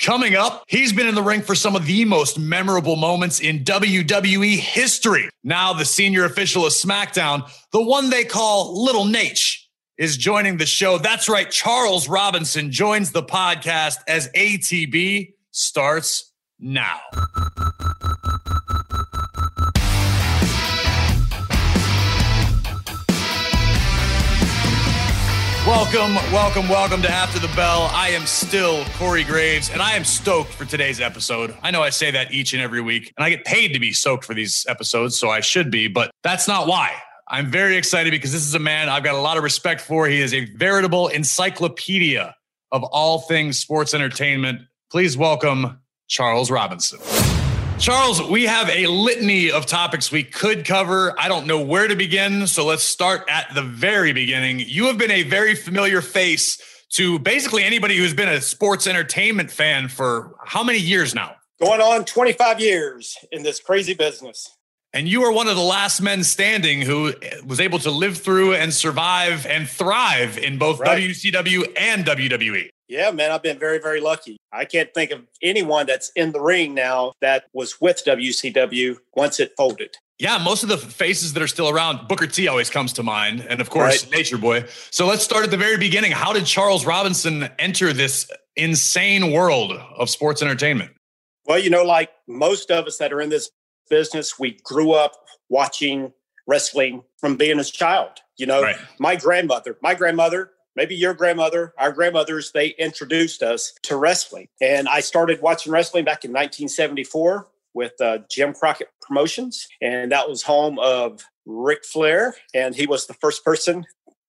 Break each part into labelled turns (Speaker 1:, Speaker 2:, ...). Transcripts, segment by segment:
Speaker 1: Coming up, he's been in the ring for some of the most memorable moments in WWE history. Now, the senior official of SmackDown, the one they call Little Naitch, is joining the show. That's right, Charles Robinson joins the podcast as ATB starts now. Welcome, welcome, welcome to After the Bell. I am still Corey Graves, and I am stoked for today's episode. I know I say that each and every week, and I get paid to be stoked for these episodes, so I should be, but that's not why. I'm very excited because this is a man I've got a lot of respect for. He is a veritable encyclopedia of all things sports entertainment. Please welcome Charles Robinson. Charles, we have a litany of topics we could cover. I don't know where to begin. So let's start at the very beginning. You have been a very familiar face to basically anybody who's been a sports entertainment fan for how many years now?
Speaker 2: Going on 25 years in this crazy business.
Speaker 1: And you are one of the last men standing who was able to live through and survive and thrive in both right. WCW and WWE.
Speaker 2: Yeah, man, I've been very, very lucky. I can't think of anyone that's in the ring now that was with WCW once it folded.
Speaker 1: Yeah, most of the faces that are still around, Booker T always comes to mind. And of course, right. Nature Boy. So let's start at the very beginning. How did Charles Robinson enter this insane world of sports entertainment?
Speaker 2: Well, you know, like most of us that are in this business, we grew up watching wrestling from being a child. You know, right. my grandmother, my grandmother maybe your grandmother, our grandmothers, they introduced us to wrestling. And I started watching wrestling back in 1974 with uh, Jim Crockett Promotions. And that was home of Ric Flair. And he was the first person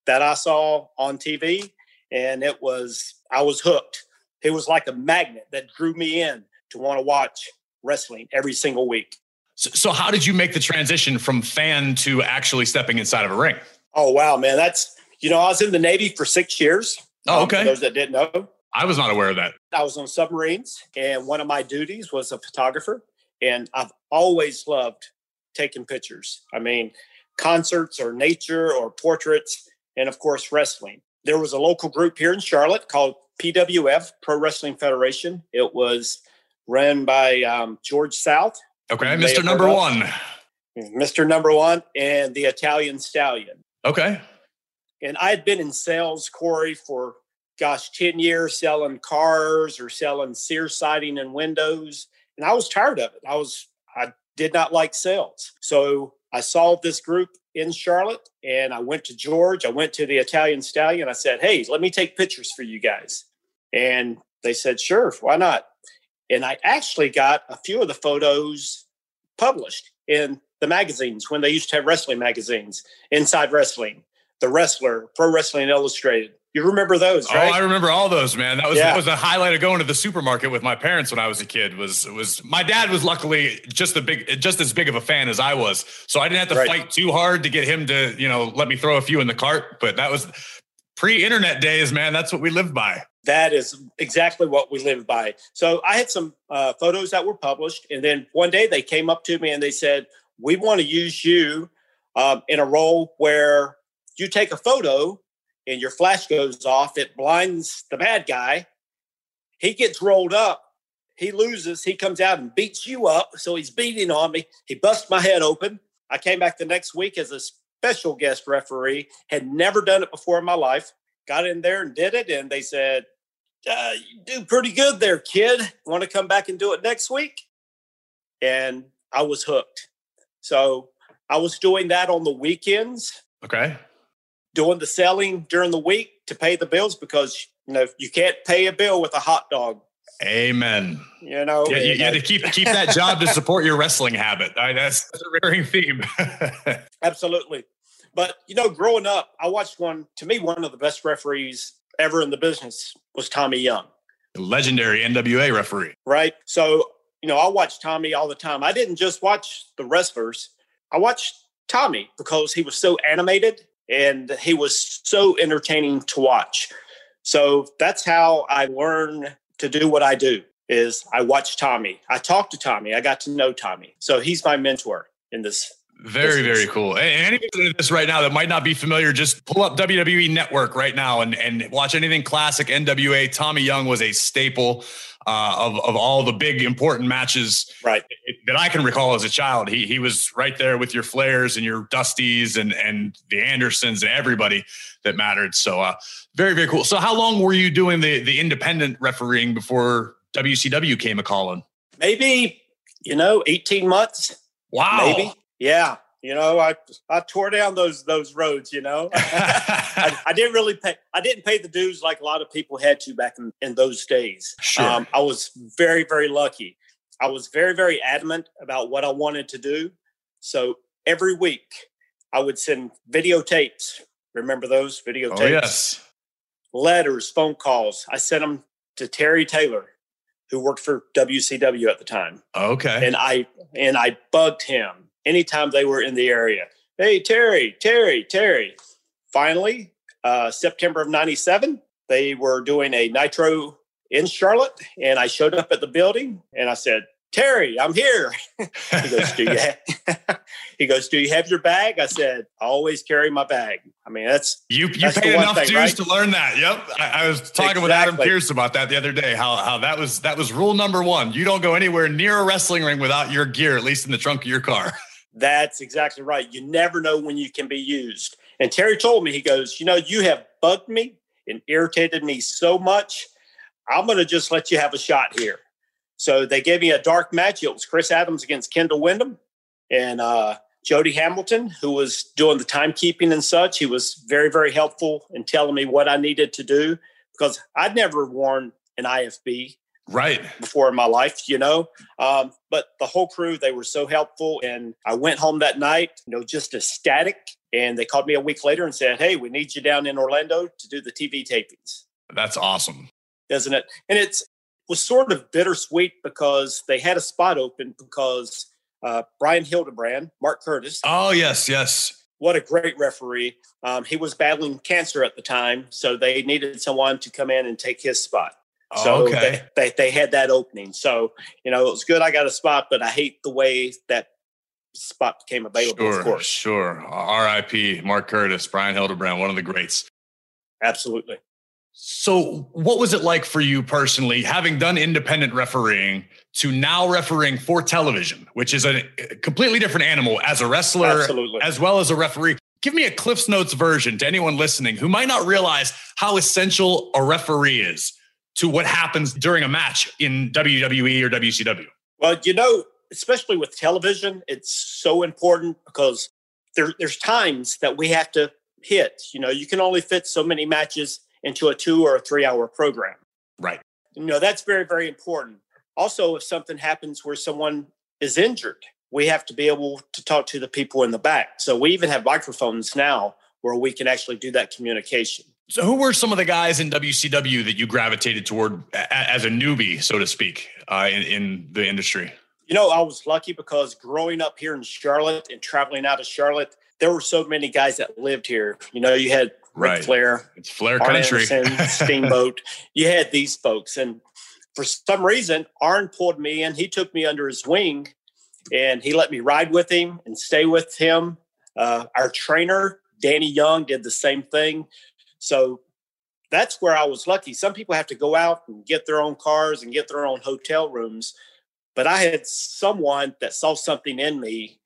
Speaker 2: that I saw on TV. And it was, I was hooked. It was like a magnet that drew me in to want to watch wrestling every single week.
Speaker 1: So, so, how did you make the transition from fan to actually stepping inside of a ring?
Speaker 2: Oh, wow, man. That's, you know, I was in the Navy for six years.
Speaker 1: Oh, okay.
Speaker 2: Um, those that didn't know,
Speaker 1: I was not aware of that.
Speaker 2: I was on submarines, and one of my duties was a photographer. And I've always loved taking pictures. I mean, concerts or nature or portraits, and of course, wrestling. There was a local group here in Charlotte called PWF, Pro Wrestling Federation. It was run by um, George South.
Speaker 1: Okay, Mr. Number One.
Speaker 2: Mr. Number One and the Italian Stallion.
Speaker 1: Okay.
Speaker 2: And I had been in sales, Corey, for gosh, 10 years selling cars or selling Sears siding and windows. And I was tired of it. I was, I did not like sales. So I saw this group in Charlotte and I went to George. I went to the Italian Stallion. I said, Hey, let me take pictures for you guys. And they said, Sure, why not? And I actually got a few of the photos published in the magazines when they used to have wrestling magazines, Inside Wrestling, the Wrestler, Pro Wrestling Illustrated. You remember those, oh, right?
Speaker 1: Oh, I remember all those, man. That was yeah. that was a highlight of going to the supermarket with my parents when I was a kid. Was was my dad was luckily just a big, just as big of a fan as I was, so I didn't have to right. fight too hard to get him to, you know, let me throw a few in the cart. But that was pre-internet days, man. That's what we lived by.
Speaker 2: That is exactly what we lived by. So I had some uh, photos that were published, and then one day they came up to me and they said, "We want to use you um, in a role where." You take a photo and your flash goes off, it blinds the bad guy. He gets rolled up. He loses. He comes out and beats you up. So he's beating on me. He busts my head open. I came back the next week as a special guest referee, had never done it before in my life. Got in there and did it. And they said, uh, You do pretty good there, kid. Want to come back and do it next week? And I was hooked. So I was doing that on the weekends.
Speaker 1: Okay
Speaker 2: doing the selling during the week to pay the bills because you know you can't pay a bill with a hot dog.
Speaker 1: Amen.
Speaker 2: You know,
Speaker 1: yeah, you, you had to keep keep that job to support your wrestling habit. I, that's, that's a recurring theme.
Speaker 2: Absolutely, but you know, growing up, I watched one. To me, one of the best referees ever in the business was Tommy Young,
Speaker 1: the legendary NWA referee.
Speaker 2: Right. So you know, I watched Tommy all the time. I didn't just watch the wrestlers. I watched Tommy because he was so animated and he was so entertaining to watch. So that's how I learned to do what I do is I watch Tommy. I talk to Tommy. I got to know Tommy. So he's my mentor in this
Speaker 1: Very, very cool. And anyone listening to this right now that might not be familiar, just pull up WWE Network right now and, and watch anything classic NWA. Tommy Young was a staple uh, of, of all the big important matches
Speaker 2: right.
Speaker 1: that I can recall as a child. He, he was right there with your Flairs and your Dusties and, and the Andersons and everybody that mattered. So uh, very, very cool. So how long were you doing the, the independent refereeing before WCW came a calling?
Speaker 2: Maybe, you know, 18 months.
Speaker 1: Wow.
Speaker 2: Maybe. Yeah. You know, I I tore down those those roads. You know, I, I, didn't really pay. I didn't pay the dues like a lot of people had to back in, in those days.
Speaker 1: Sure. Um,
Speaker 2: I was very very lucky. I was very very adamant about what I wanted to do. So every week, I would send videotapes. Remember those videotapes? Oh,
Speaker 1: yes.
Speaker 2: Letters, phone calls. I sent them to Terry Taylor, who worked for WCW at the time.
Speaker 1: Okay.
Speaker 2: And I and I bugged him anytime they were in the area. Hey, Terry, Terry, Terry. Finally, uh, September of 97, they were doing a nitro in Charlotte. And I showed up at the building and I said, Terry, I'm here. he goes, Do you have he goes, Do you have your bag? I said, I always carry my bag. I mean, that's
Speaker 1: you you
Speaker 2: that's
Speaker 1: paid enough thing, dues right? to learn that. Yep. I, I was talking exactly. with Adam Pearce about that the other day, how how that was that was rule number one. You don't go anywhere near a wrestling ring without your gear, at least in the trunk of your car.
Speaker 2: That's exactly right. You never know when you can be used. And Terry told me, he goes, You know, you have bugged me and irritated me so much. I'm going to just let you have a shot here. So they gave me a dark match. It was Chris Adams against Kendall Windham and uh, Jody Hamilton, who was doing the timekeeping and such. He was very, very helpful in telling me what I needed to do because I'd never worn an IFB
Speaker 1: right.
Speaker 2: before in my life you know? Um, but the whole crew they were so helpful and i went home that night you know just ecstatic and they called me a week later and said hey we need you down in orlando to do the tv tapings.
Speaker 1: That's awesome.
Speaker 2: Isn't it? And it's was sort of bittersweet because they had a spot open because uh, brian hildebrand mark curtis
Speaker 1: oh yes yes.
Speaker 2: What a great referee. Um, he was battling cancer at the time so they needed someone to come in and take his spot so oh,
Speaker 1: okay.
Speaker 2: they, they, they had that opening. So, you know, it was good I got a spot, but I hate the way that spot became available,
Speaker 1: sure,
Speaker 2: of course.
Speaker 1: Sure. RIP, Mark Curtis, Brian Hildebrand, one of the greats.
Speaker 2: Absolutely.
Speaker 1: So, what was it like for you personally, having done independent refereeing to now refereeing for television, which is a completely different animal as a wrestler,
Speaker 2: Absolutely.
Speaker 1: as well as a referee? Give me a Cliff's Notes version to anyone listening who might not realize how essential a referee is to what happens during a match in WWE or WCW?
Speaker 2: Well, you know, especially with television, it's so important because there, there's times that we have to hit. You know, you can only fit so many matches into a two or a three hour program.
Speaker 1: Right.
Speaker 2: You know, that's very, very important. Also, if something happens where someone is injured, we have to be able to talk to the people in the back. So we even have microphones now where we can actually do that communication.
Speaker 1: So, who were some of the guys in WCW that you gravitated toward as a newbie, so to speak, uh, in, in the industry?
Speaker 2: You know, I was lucky because growing up here in Charlotte and traveling out of Charlotte, there were so many guys that lived here. You know, you had Ric right. Flair,
Speaker 1: it's Flair Arn country,
Speaker 2: Anderson, Steamboat. You had these folks, and for some reason, Arn pulled me in. He took me under his wing, and he let me ride with him and stay with him. Uh, our trainer, Danny Young, did the same thing. So that's where I was lucky. Some people have to go out and get their own cars and get their own hotel rooms. But I had someone that saw something in me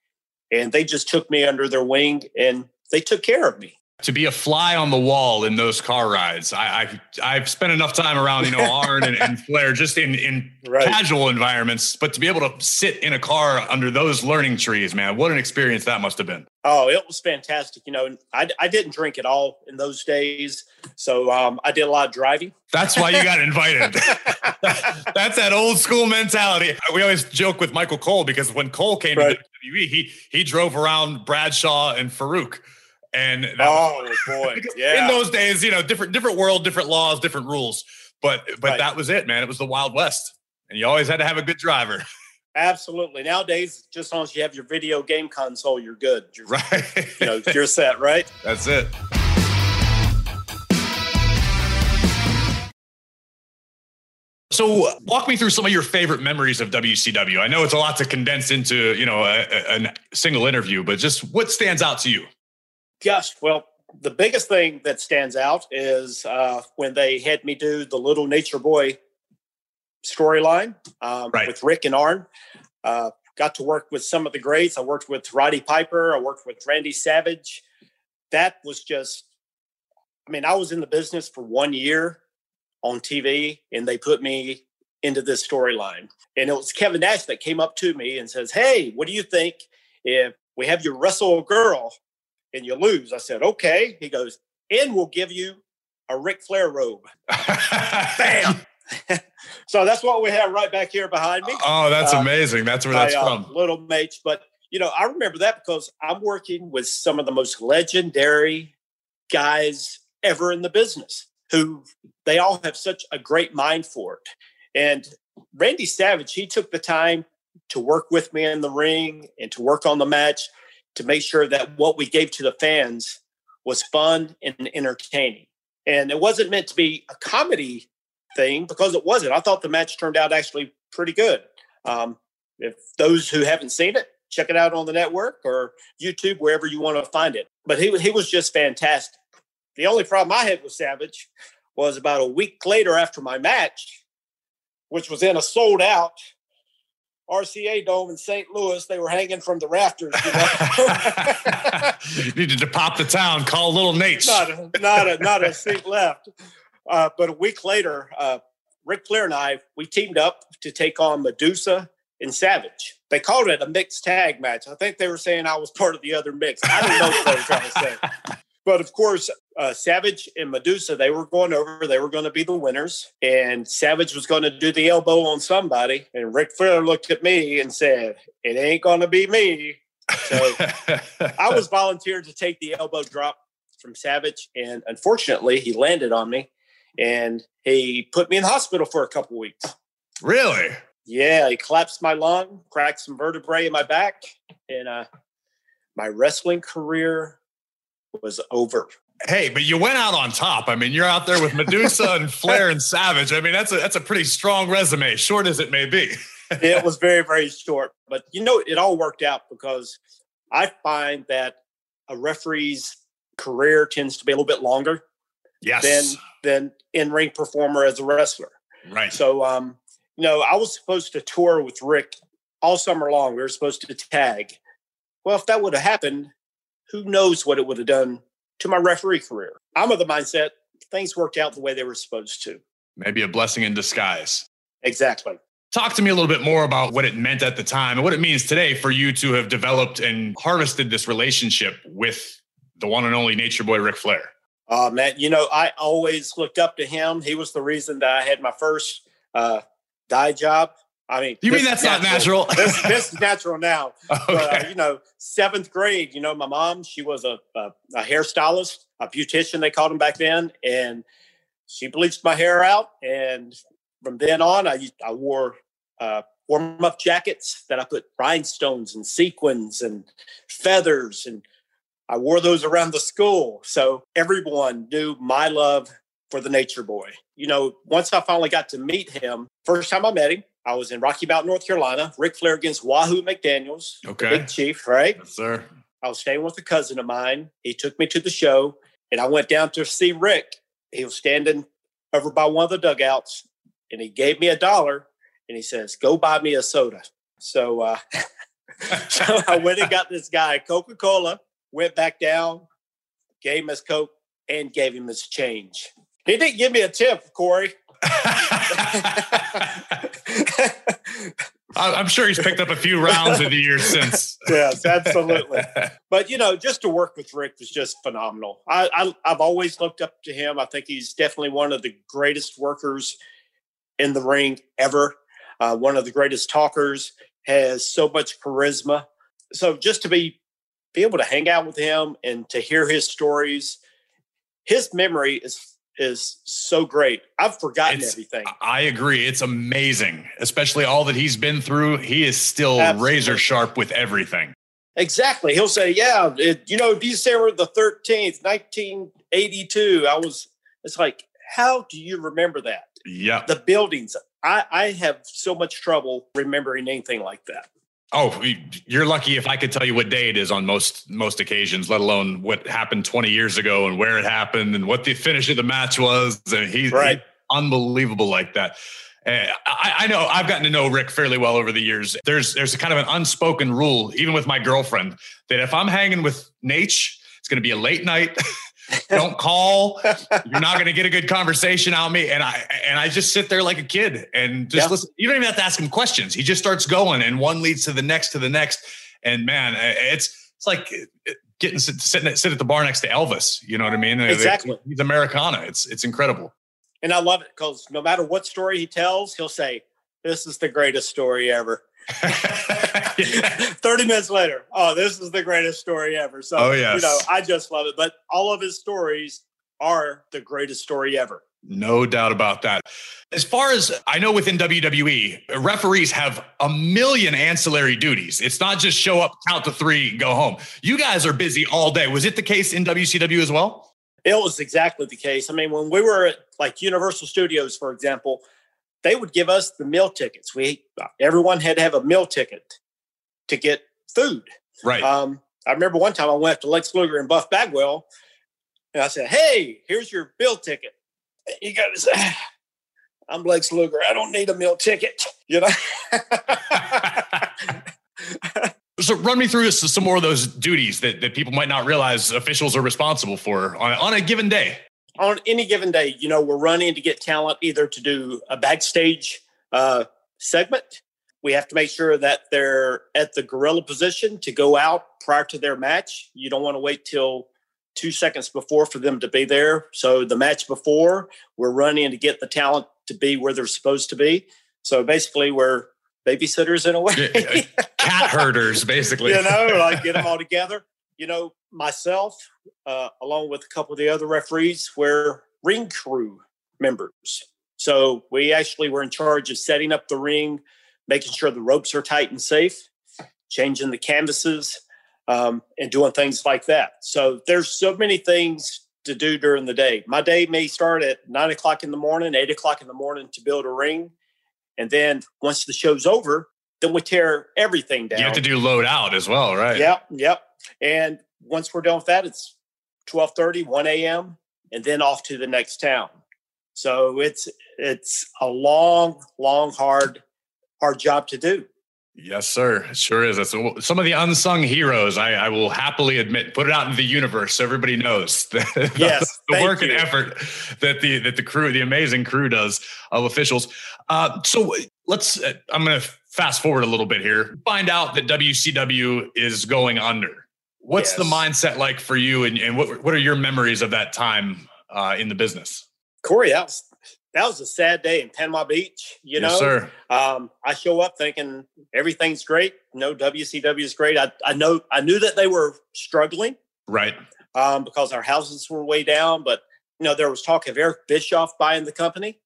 Speaker 2: and they just took me under their wing and they took care of me
Speaker 1: to be a fly on the wall in those car rides. I, I have spent enough time around, you know, Arn and, and Flair just in in right. casual environments, but to be able to sit in a car under those learning trees, man, what an experience that must have been.
Speaker 2: Oh, it was fantastic. You know, I, I didn't drink at all in those days, so um, I did a lot of driving.
Speaker 1: That's why you got invited. That's that old school mentality. We always joke with Michael Cole because when Cole came right. to WWE, he he drove around Bradshaw and Faarooq and
Speaker 2: oh was, boy, yeah.
Speaker 1: In those days, you know, different different world, different laws, different rules. But but right. that was it, man. It was the Wild West, and you always had to have a good driver.
Speaker 2: Absolutely. Nowadays, just as long as you have your video game console, you're good. You're,
Speaker 1: right.
Speaker 2: you know, you're set, right?
Speaker 1: That's it. So, walk me through some of your favorite memories of WCW. I know it's a lot to condense into, you know, a, a, a single interview, but just what stands out to you?
Speaker 2: Gosh, well, the biggest thing that stands out is uh, when they had me do the Little Nature Boy storyline um, right. with Ric and Arn. Uh, got to work with some of the greats. I worked with Roddy Piper. I worked with Randy Savage. That was just, I mean, I was in the business for one year on TV, and they put me into this storyline. And it was Kevin Nash that came up to me and says, Hey, what do you think if we have you wrestle a girl and you lose? I said, Okay. He goes, And we'll give you a Ric Flair robe. Bam. so that's what we have right back here behind me.
Speaker 1: Oh, that's uh, amazing. That's where that's uh, from.
Speaker 2: Little Mates. But, you know, I remember that because I'm working with some of the most legendary guys ever in the business who they all have such a great mind for it. And Randy Savage, he took the time to work with me in the ring and to work on the match to make sure that what we gave to the fans was fun and entertaining. And it wasn't meant to be a comedy thing because it wasn't. I thought the match turned out actually pretty good. Um, if those who haven't seen it, check it out on the network or YouTube, wherever you want to find it. But he, he was just fantastic. The only problem I had with Savage was about a week later after my match, which was in a sold out RCA Dome in St. Louis. They were hanging from the rafters. You,
Speaker 1: know? needed to pop the town, call little Naitch.
Speaker 2: Not a, not a, not a seat left. Uh, but a week later, uh, Ric Flair and I, we teamed up to take on Medusa and Savage. They called it a mixed tag match. I think they were saying I was part of the other mix. I don't know what they were trying to say. But of course, uh, Savage and Medusa, they were going over. They were going to be the winners. And Savage was going to do the elbow on somebody. And Ric Flair looked at me and said, It ain't going to be me. So I was volunteered to take the elbow drop from Savage. And unfortunately, he landed on me and he put me in the hospital for a couple weeks.
Speaker 1: Really?
Speaker 2: Yeah, he collapsed my lung, cracked some vertebrae in my back, and uh, my wrestling career was over.
Speaker 1: Hey, but you went out on top. I mean, you're out there with Medusa and Flair and Savage. I mean, that's a that's a pretty strong resume, short as it may be.
Speaker 2: it was very very short, but you know, it all worked out because I find that a referee's career tends to be a little bit longer
Speaker 1: yes.
Speaker 2: than than in ring performer as a wrestler.
Speaker 1: Right.
Speaker 2: So, um, you know, I was supposed to tour with Ric all summer long. We were supposed to tag. Well, if that would have happened, who knows what it would have done to my referee career. I'm of the mindset things worked out the way they were supposed to.
Speaker 1: Maybe a blessing in disguise.
Speaker 2: Exactly.
Speaker 1: Talk to me a little bit more about what it meant at the time and what it means today for you to have developed and harvested this relationship with the one and only Nature Boy Ric Flair.
Speaker 2: Uh, man, you know, I always looked up to him. He was the reason that I had my first uh, dye job. I mean,
Speaker 1: you mean that's natural. not natural?
Speaker 2: this, this, is natural now. Okay. But, uh, you know, seventh grade, you know, my mom, she was a, a, a hairstylist, a beautician, they called them back then. And she bleached my hair out. And from then on, I, I wore uh, warm up jackets that I put rhinestones and sequins and feathers. And I wore those around the school. So everyone knew my love for the nature boy. You know, once I finally got to meet him, first time I met him, I was in Rocky Mount, North Carolina. Ric Flair against Wahoo McDaniels.
Speaker 1: Okay.
Speaker 2: Big Chief, right?
Speaker 1: Yes, sir.
Speaker 2: I was staying with a cousin of mine. He took me to the show and I went down to see Ric. He was standing over by one of the dugouts and he gave me a dollar and he says, Go buy me a soda. So, uh, so I went and got this guy Coca Cola, went back down, gave him his Coke, and gave him his change. He didn't give me a tip, Corey.
Speaker 1: I'm sure he's picked up a few rounds in the years since.
Speaker 2: yes, absolutely. But you know, just to work with Ric was just phenomenal. I, I have always looked up to him. I think he's definitely one of the greatest workers in the ring ever. Uh, one of the greatest talkers. Has so much charisma. So just to be be able to hang out with him and to hear his stories, his memory is is so great. I've forgotten it's, everything.
Speaker 1: I agree. It's amazing, especially all that he's been through. He is still Absolutely. razor sharp with everything.
Speaker 2: Exactly. He'll say, "Yeah, it, you know, December the thirteenth, nineteen eighty-two. I was." It's like, how do you remember that?
Speaker 1: Yeah.
Speaker 2: The buildings. I, I have so much trouble remembering anything like that.
Speaker 1: Oh, you're lucky if I could tell you what day it is on most most occasions, let alone what happened 20 years ago and where it happened and what the finish of the match was. And he's
Speaker 2: right.
Speaker 1: unbelievable like that. Uh, I, I, know I've gotten to know Ric fairly well over the years. There's there's a kind of an unspoken rule, even with my girlfriend, that if I'm hanging with Naitch, it's going to be a late night. Don't call. You're not going to get a good conversation out of me. And I and I just sit there like a kid and just yeah. listen. You don't even have to ask him questions. He just starts going, and one leads to the next to the next. And man, it's it's like getting sitting sit at the bar next to Elvis. You know what I mean?
Speaker 2: Exactly.
Speaker 1: He's Americana. It's it's incredible.
Speaker 2: And I love it because no matter what story he tells, he'll say, "This is the greatest story ever." 30 minutes later, oh, this is the greatest story ever. So,
Speaker 1: oh, yes.
Speaker 2: you know, I just love it. But all of his stories are the greatest story ever.
Speaker 1: No doubt about that. As far as I know, within WWE, referees have a million ancillary duties. It's not just show up, count to three, go home. You guys are busy all day. Was it the case in WCW as well?
Speaker 2: It was exactly the case. I mean, when we were at like Universal Studios, for example, they would give us the meal tickets. We everyone had to have a meal ticket to get food.
Speaker 1: Right.
Speaker 2: Um, I remember one time I went to Lex Luger and Buff Bagwell, and I said, "Hey, here's your bill ticket." He goes, "I'm Lex Luger. I don't need a meal ticket." You know.
Speaker 1: so run me through some more of those duties that, that people might not realize officials are responsible for on, on a given day
Speaker 2: on any given day, you know, we're running to get talent either to do a backstage uh, segment. We have to make sure that they're at the gorilla position to go out prior to their match. You don't want to wait till two seconds before for them to be there. So the match before, we're running to get the talent to be where they're supposed to be. So basically, we're babysitters in a way,
Speaker 1: cat herders, basically.
Speaker 2: you know, like get them all together you know, myself, uh, along with a couple of the other referees, were ring crew members. So we actually were in charge of setting up the ring, making sure the ropes are tight and safe, changing the canvases, um, and doing things like that. So there's so many things to do during the day. My day may start at nine o'clock in the morning, eight o'clock in the morning to build a ring. And then once the show's over, then we tear everything down.
Speaker 1: You have to do load out as well, right?
Speaker 2: Yep, yep. And once we're done with that, it's 1230, 1 a.m., and then off to the next town. So it's it's a long, long, hard, hard job to do.
Speaker 1: Yes, sir. It sure is. That's some of the unsung heroes. I, I, will happily admit, put it out into the universe so everybody knows the,
Speaker 2: yes,
Speaker 1: the, the work you. and effort that the that the crew, the amazing crew, does of officials. Uh, so let's. Uh, I'm going to fast forward a little bit here. Find out that WCW is going under. What's yes. the mindset like for you, and, and what what are your memories of that time uh, in the business?
Speaker 2: Corey, that was that was a sad day in Panama Beach. You know,
Speaker 1: yes, sir.
Speaker 2: Um, I show up thinking everything's great. no, WCW is great. I, I know I knew that they were struggling,
Speaker 1: right?
Speaker 2: Um, because our houses were way down. But you know, there was talk of Eric Bischoff buying the company,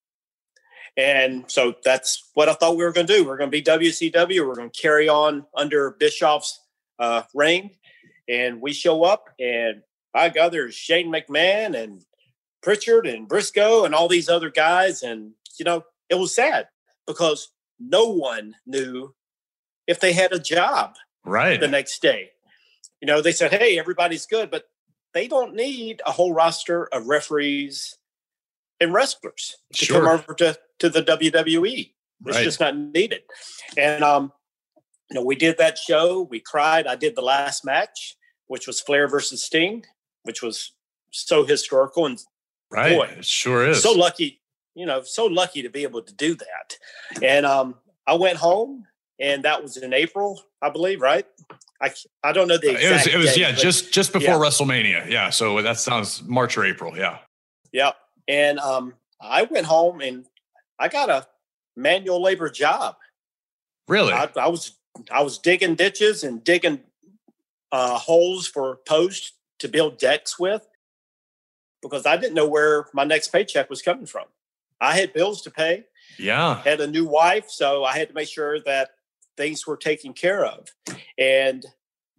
Speaker 2: and so that's what I thought we were going to do. We we're going to be WCW. We we're going to carry on under Bischoff's uh, reign. And we show up, and by God, there's Shane McMahon and Pritchard and Briscoe and all these other guys. And, you know, it was sad because no one knew if they had a job
Speaker 1: right
Speaker 2: the next day. You know, they said, hey, everybody's good, but they don't need a whole roster of referees and wrestlers to sure. come over to, to the WWE. It's right. just not needed. And um, you know, we did that show. We cried. I did the last match which was Flair versus Sting, which was so historical and
Speaker 1: right, boy, it sure is
Speaker 2: so lucky. You know, so lucky to be able to do that. And um, I went home, and that was in April, I believe, right? I I don't know the exact.
Speaker 1: It was it was
Speaker 2: date,
Speaker 1: yeah, just just before yeah. WrestleMania. Yeah, so that sounds March or April. Yeah.
Speaker 2: Yep. And um, I went home and I got a manual labor job.
Speaker 1: Really?
Speaker 2: I, I was I was digging ditches and digging uh, holes for posts to build decks with because I didn't know where my next paycheck was coming from. I had bills to pay.
Speaker 1: Yeah.
Speaker 2: Had a new wife, so I had to make sure that things were taken care of. And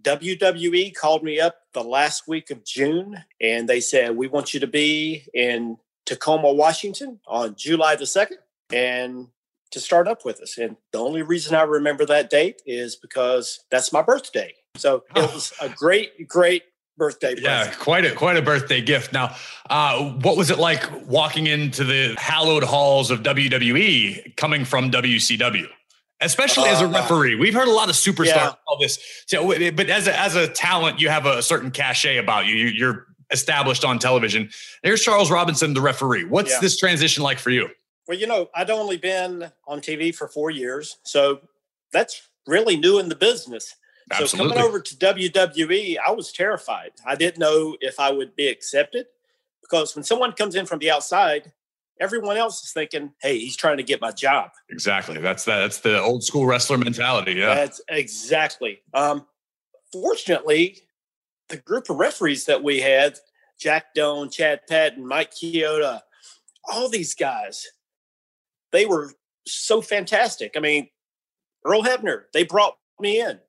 Speaker 2: WWE called me up the last week of June and they said, We want you to be in Tacoma, Washington on July the 2nd and to start up with us. And the only reason I remember that date is because that's my birthday. So it was a great, great birthday.
Speaker 1: Yeah, quite a quite a birthday gift. Now, uh, what was it like walking into the hallowed halls of WWE, coming from WCW? Especially uh, as a uh, referee, we've heard a lot of superstars yeah. all this. So, but as a, as a talent, you have a certain cachet about you. You're established on television. There's Charles Robinson, the referee. What's yeah. this transition like for you?
Speaker 2: Well, you know, I'd only been on TV for four years, so that's really new in the business. Absolutely. So coming over to WWE, I was terrified. I didn't know if I would be accepted because when someone comes in from the outside, everyone else is thinking, "Hey, he's trying to get my job."
Speaker 1: Exactly. That's that. That's the old school wrestler mentality. Yeah.
Speaker 2: That's exactly. Um, fortunately, the group of referees that we had, Jack Doan, Chad Patton, Mike Chioda, all these guys, they were so fantastic. I mean, Earl Hebner, they brought me in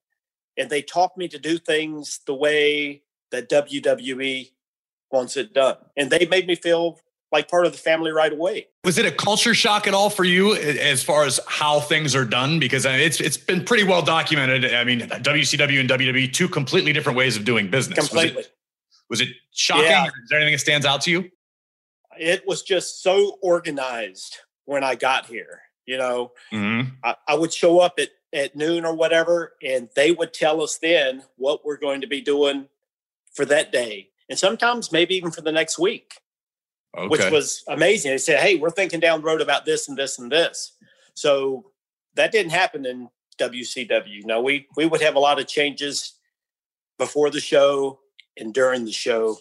Speaker 2: and they taught me to do things the way that WWE wants it done. And they made me feel like part of the family right away.
Speaker 1: Was it a culture shock at all for you as far as how things are done? Because it's it's been pretty well documented. I mean, WCW and WWE, two completely different ways of doing business.
Speaker 2: Completely.
Speaker 1: Was it, was it shocking? Yeah. Is there anything that stands out to you?
Speaker 2: It was just so organized when I got here. You know, mm-hmm. I, I would show up at at noon or whatever, and they would tell us then what we're going to be doing for that day, and sometimes maybe even for the next week, okay. which was amazing. They said, "Hey, we're thinking down the road about this and this and this." So that didn't happen in WCW. No, we we would have a lot of changes before the show and during the show,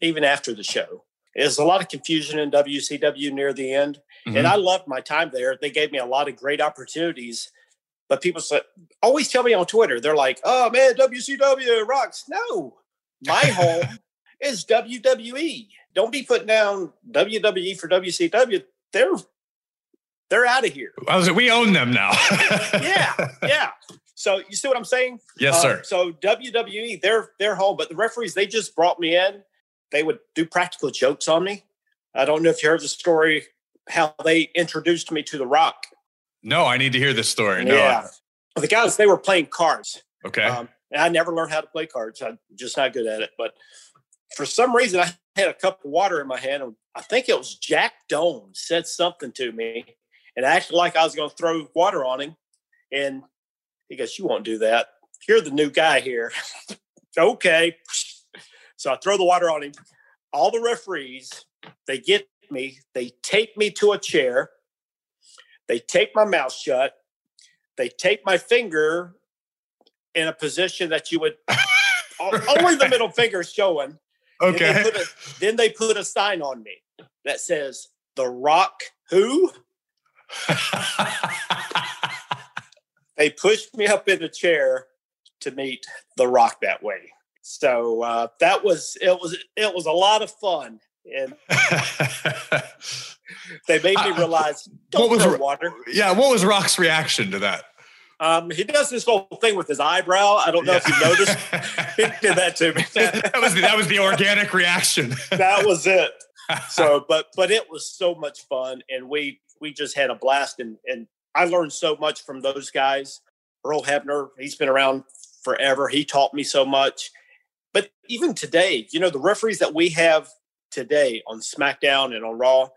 Speaker 2: even after the show. There's a lot of confusion in WCW near the end, mm-hmm. and I loved my time there. They gave me a lot of great opportunities but people say, always tell me on Twitter, they're like, oh man, WCW rocks. No, my home is WWE. Don't be putting down WWE for WCW. They're they're out of here.
Speaker 1: I was like, we own them now.
Speaker 2: yeah, yeah. So you see what I'm saying?
Speaker 1: Yes, sir.
Speaker 2: Uh, so WWE, they're they're home, but the referees they just brought me in. They would do practical jokes on me. I don't know if you heard the story how they introduced me to The Rock.
Speaker 1: No, I need to hear this story. No.
Speaker 2: Yeah. The guys, they were playing cards.
Speaker 1: Okay. Um,
Speaker 2: and I never learned how to play cards. I'm just not good at it. But for some reason, I had a cup of water in my hand. And I think it was Jack Doan said something to me and I acted like I was going to throw water on him. And he goes, You won't do that. You're the new guy here. okay. So I throw the water on him. All the referees, they get me, they take me to a chair they tape my mouth shut. They tape my finger in a position that you would only the middle finger showing.
Speaker 1: Okay.
Speaker 2: Then they, a, then they put a sign on me that says "The Rock Who." they pushed me up in a chair to meet The Rock that way. So uh, that was it was it was a lot of fun and they made me realize don't what was, water.
Speaker 1: Yeah, what was Rock's reaction to that?
Speaker 2: Um, he does this whole thing with his eyebrow. I don't know yeah. if you noticed. he did that to me.
Speaker 1: that was the, that was the organic reaction.
Speaker 2: that was it. So, but but it was so much fun, and we we just had a blast, and and I learned so much from those guys. Earl Hebner, he's been around forever. He taught me so much. But even today, you know, the referees that we have today on SmackDown and on Raw,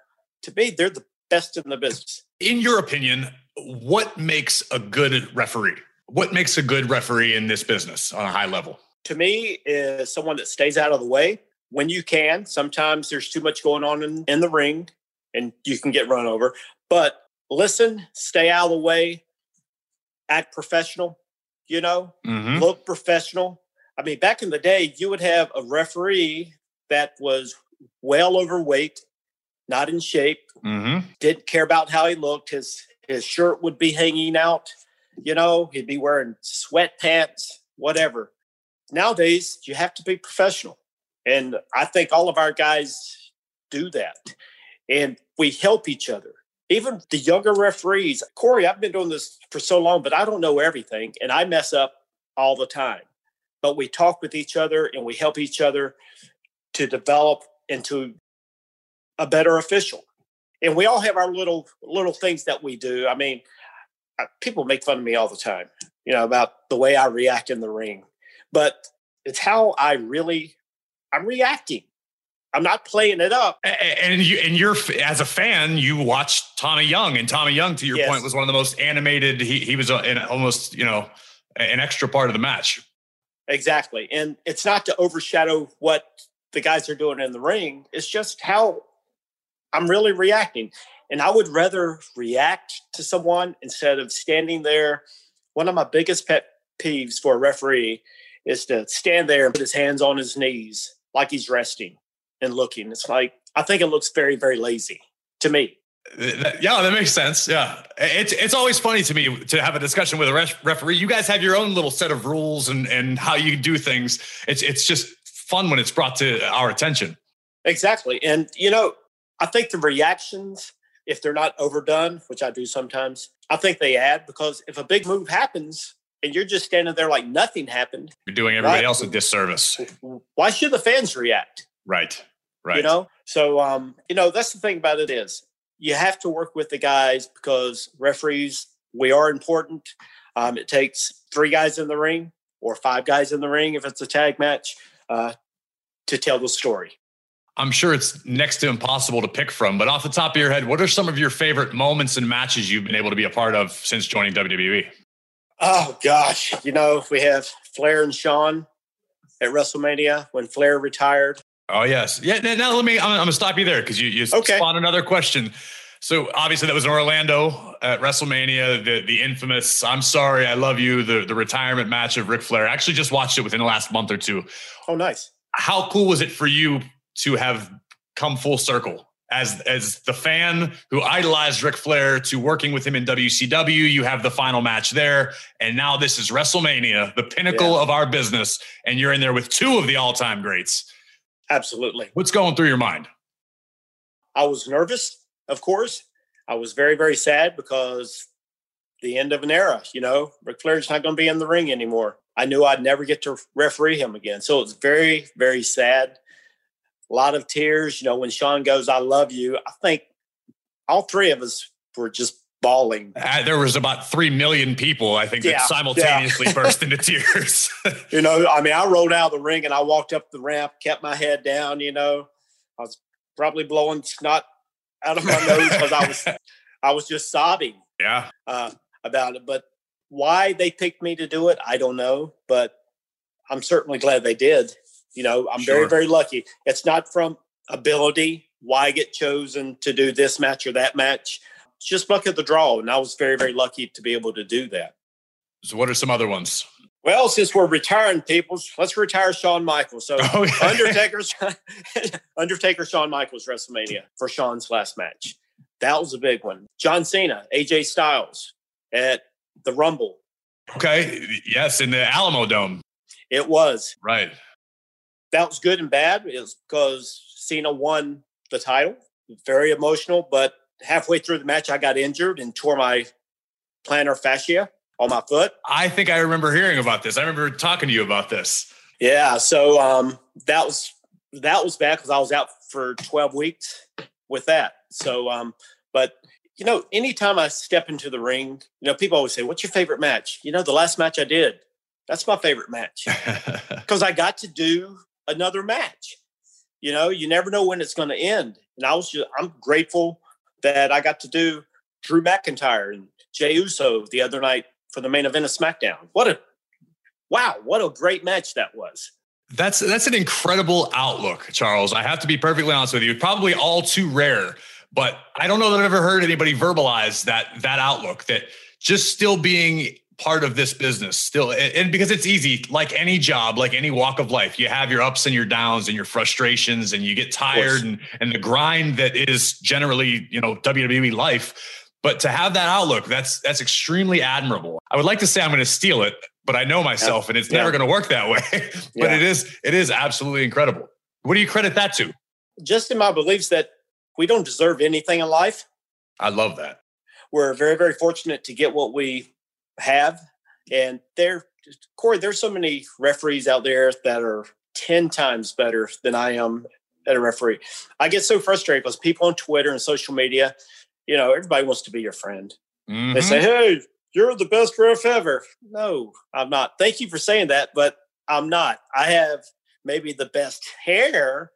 Speaker 2: to me, they're the best in the business.
Speaker 1: In your opinion, what makes a good referee? What makes a good referee in this business on a high level?
Speaker 2: To me, is someone that stays out of the way when you can. Sometimes there's too much going on in, in the ring and you can get run over. But listen, stay out of the way, act professional, you know, mm-hmm. look professional. I mean, back in the day, you would have a referee that was well overweight, not in shape, mm-hmm. didn't care about how he looked. His his shirt would be hanging out, you know, he'd be wearing sweatpants, whatever. Nowadays, you have to be professional. And I think all of our guys do that. And we help each other. Even the younger referees, Corey, I've been doing this for so long, but I don't know everything and I mess up all the time. But we talk with each other and we help each other to develop and to a better official. And we all have our little little things that we do. I mean, uh, people make fun of me all the time, you know, about the way I react in the ring, but it's how I really I'm reacting. I'm not playing it up.
Speaker 1: And you and you're as a fan, you watched Tommy Young, and Tommy Young, to your yes. point, was one of the most animated. He he was in almost you know an extra part of the match.
Speaker 2: Exactly, and it's not to overshadow what the guys are doing in the ring. It's just how I'm really reacting, and I would rather react to someone instead of standing there. One of my biggest pet peeves for a referee is to stand there and put his hands on his knees like he's resting and looking. It's like I think it looks very, very lazy to me.
Speaker 1: Yeah, that makes sense. Yeah, it's it's always funny to me to have a discussion with a ref- referee. You guys have your own little set of rules and and how you do things. It's it's just fun when it's brought to our attention.
Speaker 2: Exactly, and you know, I think the reactions, if they're not overdone, which I do sometimes, I think they add because if a big move happens, and you're just standing there like nothing happened.
Speaker 1: You're doing everybody right? else a disservice.
Speaker 2: Why should the fans react?
Speaker 1: Right. Right.
Speaker 2: You know? So um, you know, that's the thing about it is you have to work with the guys because referees, we are important. Um, it takes three guys in the ring or five guys in the ring if it's a tag match uh, to tell the story.
Speaker 1: I'm sure it's next to impossible to pick from, but off the top of your head, what are some of your favorite moments and matches you've been able to be a part of since joining WWE?
Speaker 2: Oh gosh, you know we have Flair and Shawn at WrestleMania when Flair retired.
Speaker 1: Oh yes, yeah. Now let me. I'm, I'm gonna stop you there because you you okay. spawned another question. So obviously that was in Orlando at WrestleMania, the the infamous "I'm sorry, I love you" the the retirement match of Ric Flair. I actually just watched it within the last month or two.
Speaker 2: Oh, nice.
Speaker 1: How cool was it for you to have come full circle as as the fan who idolized Ric Flair to working with him in WCW. You have the final match there, and now this is WrestleMania, the pinnacle yeah. of our business, and you're in there with two of the all-time greats.
Speaker 2: Absolutely.
Speaker 1: What's going through your mind?
Speaker 2: I was nervous, of course. I was very, very sad because the end of an era. You know, Ric Flair's not going to be in the ring anymore. I knew I'd never get to referee him again, so it's very, very sad a lot of tears. You know, when Shawn goes, I love you, I think all three of us were just bawling.
Speaker 1: Uh, there was about 3 million people, I think, yeah, that simultaneously yeah. burst into tears.
Speaker 2: you know, I mean, I rolled out of the ring and I walked up the ramp, kept my head down, you know, I was probably blowing snot out of my nose because I was, I was just sobbing.
Speaker 1: Yeah.
Speaker 2: Uh, about it. But why they picked me to do it, I don't know. But I'm certainly glad they did. You know, I'm sure. very, very lucky. It's not from ability, why I get chosen to do this match or that match. It's just luck of the draw. And I was very, very lucky to be able to do that.
Speaker 1: So, what are some other ones?
Speaker 2: Well, since we're retiring people, let's retire Shawn Michaels. So oh, yeah. Undertaker's Undertaker Shawn Michaels WrestleMania for Shawn's last match. That was a big one. John Cena, AJ Styles at the Rumble.
Speaker 1: Okay. Yes, in the Alamodome.
Speaker 2: It was.
Speaker 1: Right
Speaker 2: that was good and bad is because Cena won the title. Very emotional, but halfway through the match, I got injured and tore my plantar fascia on my foot.
Speaker 1: I think I remember hearing about this. I remember talking to you about this.
Speaker 2: Yeah, so um, that was that was bad because I was out for twelve weeks with that. So, um, but you know, anytime I step into the ring, you know, people always say, "What's your favorite match?" You know, the last match I did, that's my favorite match because I got to do another match. You know, you never know when it's going to end. And I was just, I'm grateful that I got to do Drew McIntyre and Jey Uso the other night for the main event of SmackDown. What a wow, what a great match that was.
Speaker 1: That's that's an incredible outlook, Charles. I have to be perfectly honest with you. Probably all too rare, but I don't know that I've ever heard anybody verbalize that that outlook that just still being part of this business still and because it's easy like any job like any walk of life you have your ups and your downs and your frustrations and you get tired and and the grind that is generally you know WWE life but to have that outlook that's that's extremely admirable i would like to say i'm going to steal it but i know myself yeah. and it's yeah. never going to work that way but yeah. it is it is absolutely incredible what do you credit that to
Speaker 2: just in my beliefs that we don't deserve anything in life
Speaker 1: i love that
Speaker 2: we're very very fortunate to get what we have. And there, Corey, there's so many referees out there that are 10 times better than I am at a referee. I get so frustrated because people on Twitter and social media, you know, everybody wants to be your friend. Mm-hmm. They say, "Hey, you're the best ref ever." No, I'm not. Thank you for saying that, but I'm not. I have maybe the best hair.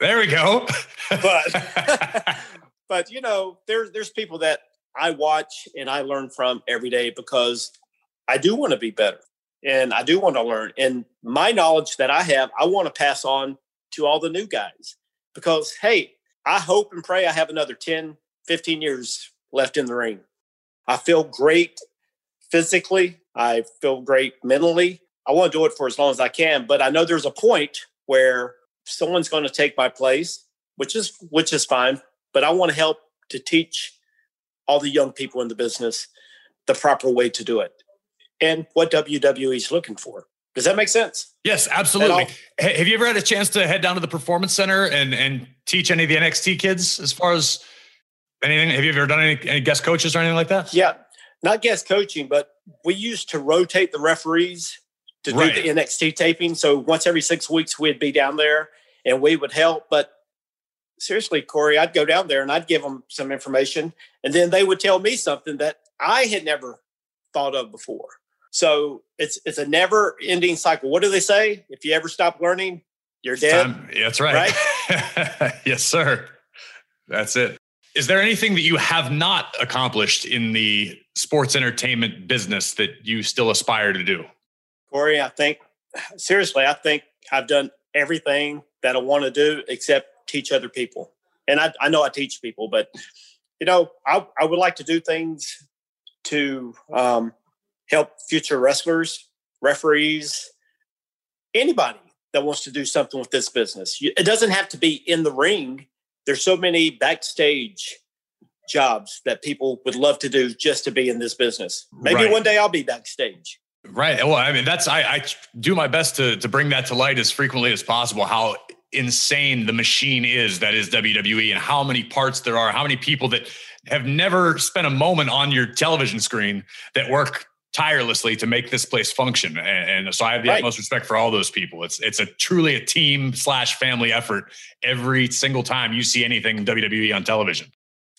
Speaker 1: There we go.
Speaker 2: but but you know, there's there's people that I watch and I learn from every day because I do want to be better and I do want to learn. And my knowledge that I have, I want to pass on to all the new guys because, hey, I hope and pray I have another 10, 15 years left in the ring. I feel great physically, I feel great mentally. I want to do it for as long as I can, but I know there's a point where someone's going to take my place, which is which is fine, but I want to help to teach all the young people in the business the proper way to do it and what WWE is looking for. Does that make sense?
Speaker 1: Yes, absolutely. Have you ever had a chance to head down to the performance center and and teach any of the NXT kids as far as anything? Have you ever done any, any guest coaches or anything like that?
Speaker 2: Yeah, not guest coaching, but we used to rotate the referees to right. do the NXT taping. So once every six weeks, we'd be down there and we would help. But seriously, Corey, I'd go down there and I'd give them some information, and then they would tell me something that I had never thought of before. So it's it's a never ending cycle. What do they say? If you ever stop learning, you're dead.
Speaker 1: That's right. Right? yes, sir. That's it. Is there anything that you have not accomplished in the sports entertainment business that you still aspire to do?
Speaker 2: Corey, I think seriously, I think I've done everything that I want to do except teach other people. And I, I know I teach people, but you know, I, I would like to do things to um, help future wrestlers, referees, anybody that wants to do something with this business. It doesn't have to be in the ring. There's so many backstage jobs that people would love to do just to be in this business. Maybe right. one day I'll be backstage.
Speaker 1: Right. Well, I mean, that's I, I do my best to to bring that to light as frequently as possible. How insane the machine is that is WWE, and how many parts there are, how many people that have never spent a moment on your television screen that work tirelessly to make this place function. And, and so I have the right. utmost respect for all those people. It's it's a truly a team slash family effort every single time you see anything WWE on television.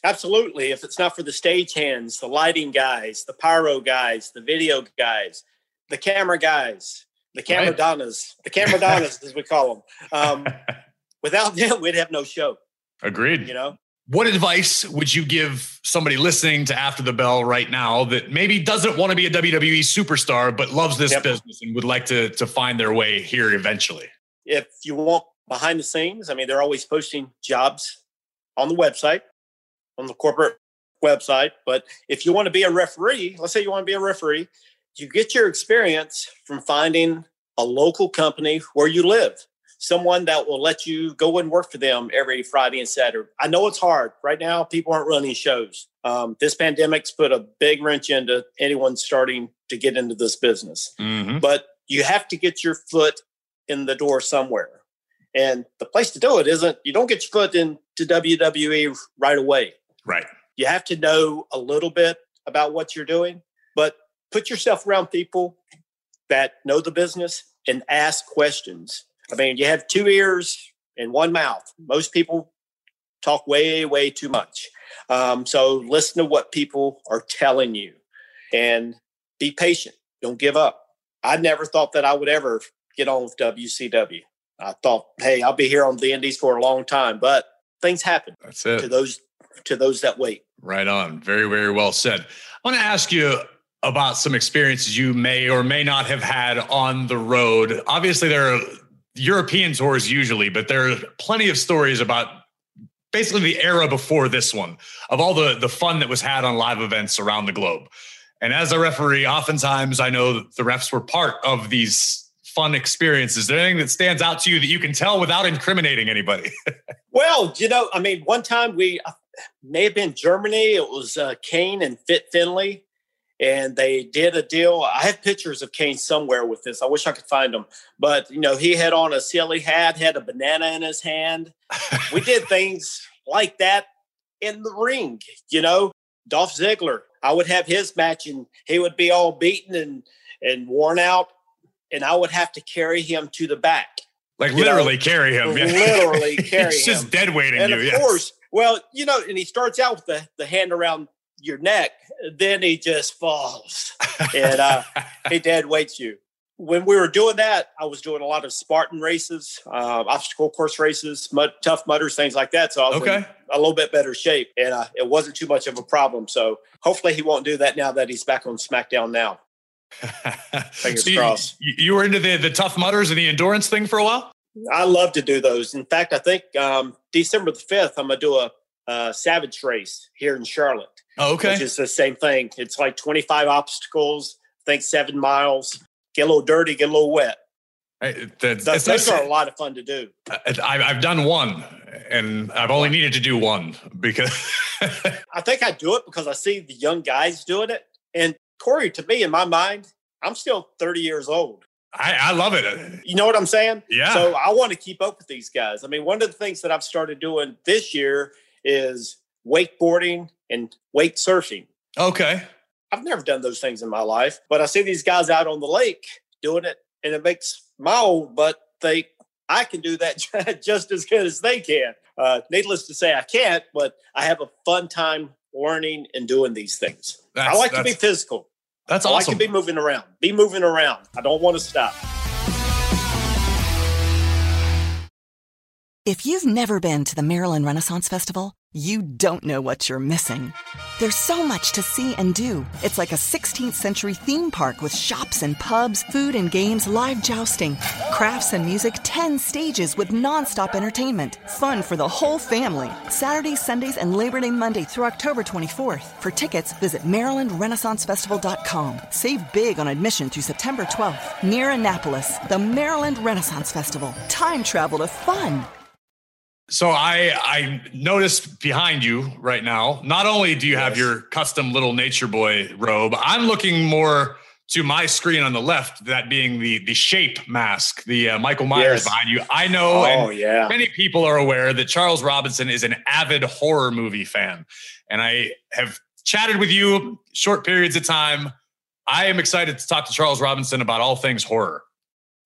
Speaker 2: Absolutely. If it's not for the stage hands, the lighting guys, the pyro guys, the video guys, the camera guys, the camera right. donnas, the camera donnas as we call them. Um, without them, we'd have no show.
Speaker 1: Agreed.
Speaker 2: You know,
Speaker 1: what advice would you give somebody listening to After the Bell right now that maybe doesn't want to be a WWE superstar but loves this yep. business and would like to to find their way here eventually?
Speaker 2: If you want behind the scenes, I mean, they're always posting jobs on the website, on the corporate website. But if you want to be a referee, let's say you want to be a referee, you get your experience from finding a local company where you live someone that will let you go and work for them every Friday and Saturday. I know it's hard. Right now, people aren't running shows. Um, this pandemic's put a big wrench into anyone starting to get into this business. Mm-hmm. But you have to get your foot in the door somewhere. And the place to do it isn't, you don't get your foot into WWE right away.
Speaker 1: Right.
Speaker 2: You have to know a little bit about what you're doing, but put yourself around people that know the business and ask questions I mean, you have two ears and one mouth. Most people talk way, way too much. Um, so listen to what people are telling you and be patient. Don't give up. I never thought that I would ever get on with WCW. I thought, hey, I'll be here on the Indies for a long time, but things happen.
Speaker 1: That's it.
Speaker 2: To those to those that wait.
Speaker 1: Right on. Very, very well said. I want to ask you about some experiences you may or may not have had on the road. Obviously, there are European tours usually, but there are plenty of stories about basically the era before this one of all the the fun that was had on live events around the globe. And as a referee, oftentimes I know the refs were part of these fun experiences. Is there anything that stands out to you that you can tell without incriminating anybody?
Speaker 2: well, you know, I mean, one time we uh, may have been Germany. It was uh, Kane and Fit Finlay and they did a deal. I have pictures of Kane somewhere with this. I wish I could find them. But you know, he had on a silly hat, had a banana in his hand. we did things like that in the ring. You know, Dolph Ziggler. I would have his match, and he would be all beaten and and worn out, and I would have to carry him to the back.
Speaker 1: Like literally know, carry him.
Speaker 2: Literally carry
Speaker 1: He's
Speaker 2: him.
Speaker 1: just dead weighting
Speaker 2: and
Speaker 1: you.
Speaker 2: Of
Speaker 1: yes.
Speaker 2: course, well, you know, and he starts out with the, the hand around your neck, then he just falls and uh, he dead weights you. When we were doing that, I was doing a lot of Spartan races, uh, obstacle course races, mud, tough mudders, things like that. So I was okay. a little bit better shape, and uh, it wasn't too much of a problem. So hopefully, he won't do that now that he's back on SmackDown now. Fingers
Speaker 1: so you,
Speaker 2: crossed.
Speaker 1: You were into the the tough mudders and the endurance thing for a while.
Speaker 2: I love to do those. In fact, I think um, December the fifth, I'm gonna do a, a, Savage race here in Charlotte.
Speaker 1: Oh, okay,
Speaker 2: which is the same thing. It's like 25 obstacles. I think seven miles. Get a little dirty, get a little wet.
Speaker 1: I,
Speaker 2: those, those are a lot of fun to do.
Speaker 1: I, have done one, and I've only needed to do one because
Speaker 2: I think I do it because I see the young guys doing it, and Corey, to me, in my mind, I'm still 30 years old.
Speaker 1: I, I, love it.
Speaker 2: You know what I'm saying?
Speaker 1: Yeah.
Speaker 2: So I want to keep up with these guys. I mean, one of the things that I've started doing this year is wakeboarding and wake surfing.
Speaker 1: Okay.
Speaker 2: I've never done those things in my life, but I see these guys out on the lake doing it, and it makes my old butt think I can do that just as good as they can. Uh, needless to say, I can't, but I have a fun time learning and doing these things. That's, I like to be physical.
Speaker 1: That's
Speaker 2: I
Speaker 1: awesome.
Speaker 2: like to be moving around. Be moving around. I don't want to stop.
Speaker 3: If you've never been to the Maryland Renaissance Festival, you don't know what you're missing. There's so much to see and do. It's like a 16th century theme park with shops and pubs, food and games, live jousting, crafts and music, 10 stages with nonstop entertainment. Fun for the whole family. Saturdays, Sundays, and Labor Day Monday through October 24th. For tickets, visit MarylandRenaissanceFestival.com. Save big on admission through September 12th. Near Annapolis, the Maryland Renaissance Festival. Time travel to fun.
Speaker 1: So I I noticed behind you right now. Not only do you yes. have your custom little nature boy robe, I'm looking more to my screen on the left, that being the the shape mask, the uh, Michael Myers yes. behind you. I know,
Speaker 2: oh, yeah.
Speaker 1: many people are aware that Charles Robinson is an avid horror movie fan, and I have chatted with you short periods of time. I am excited to talk to Charles Robinson about all things horror.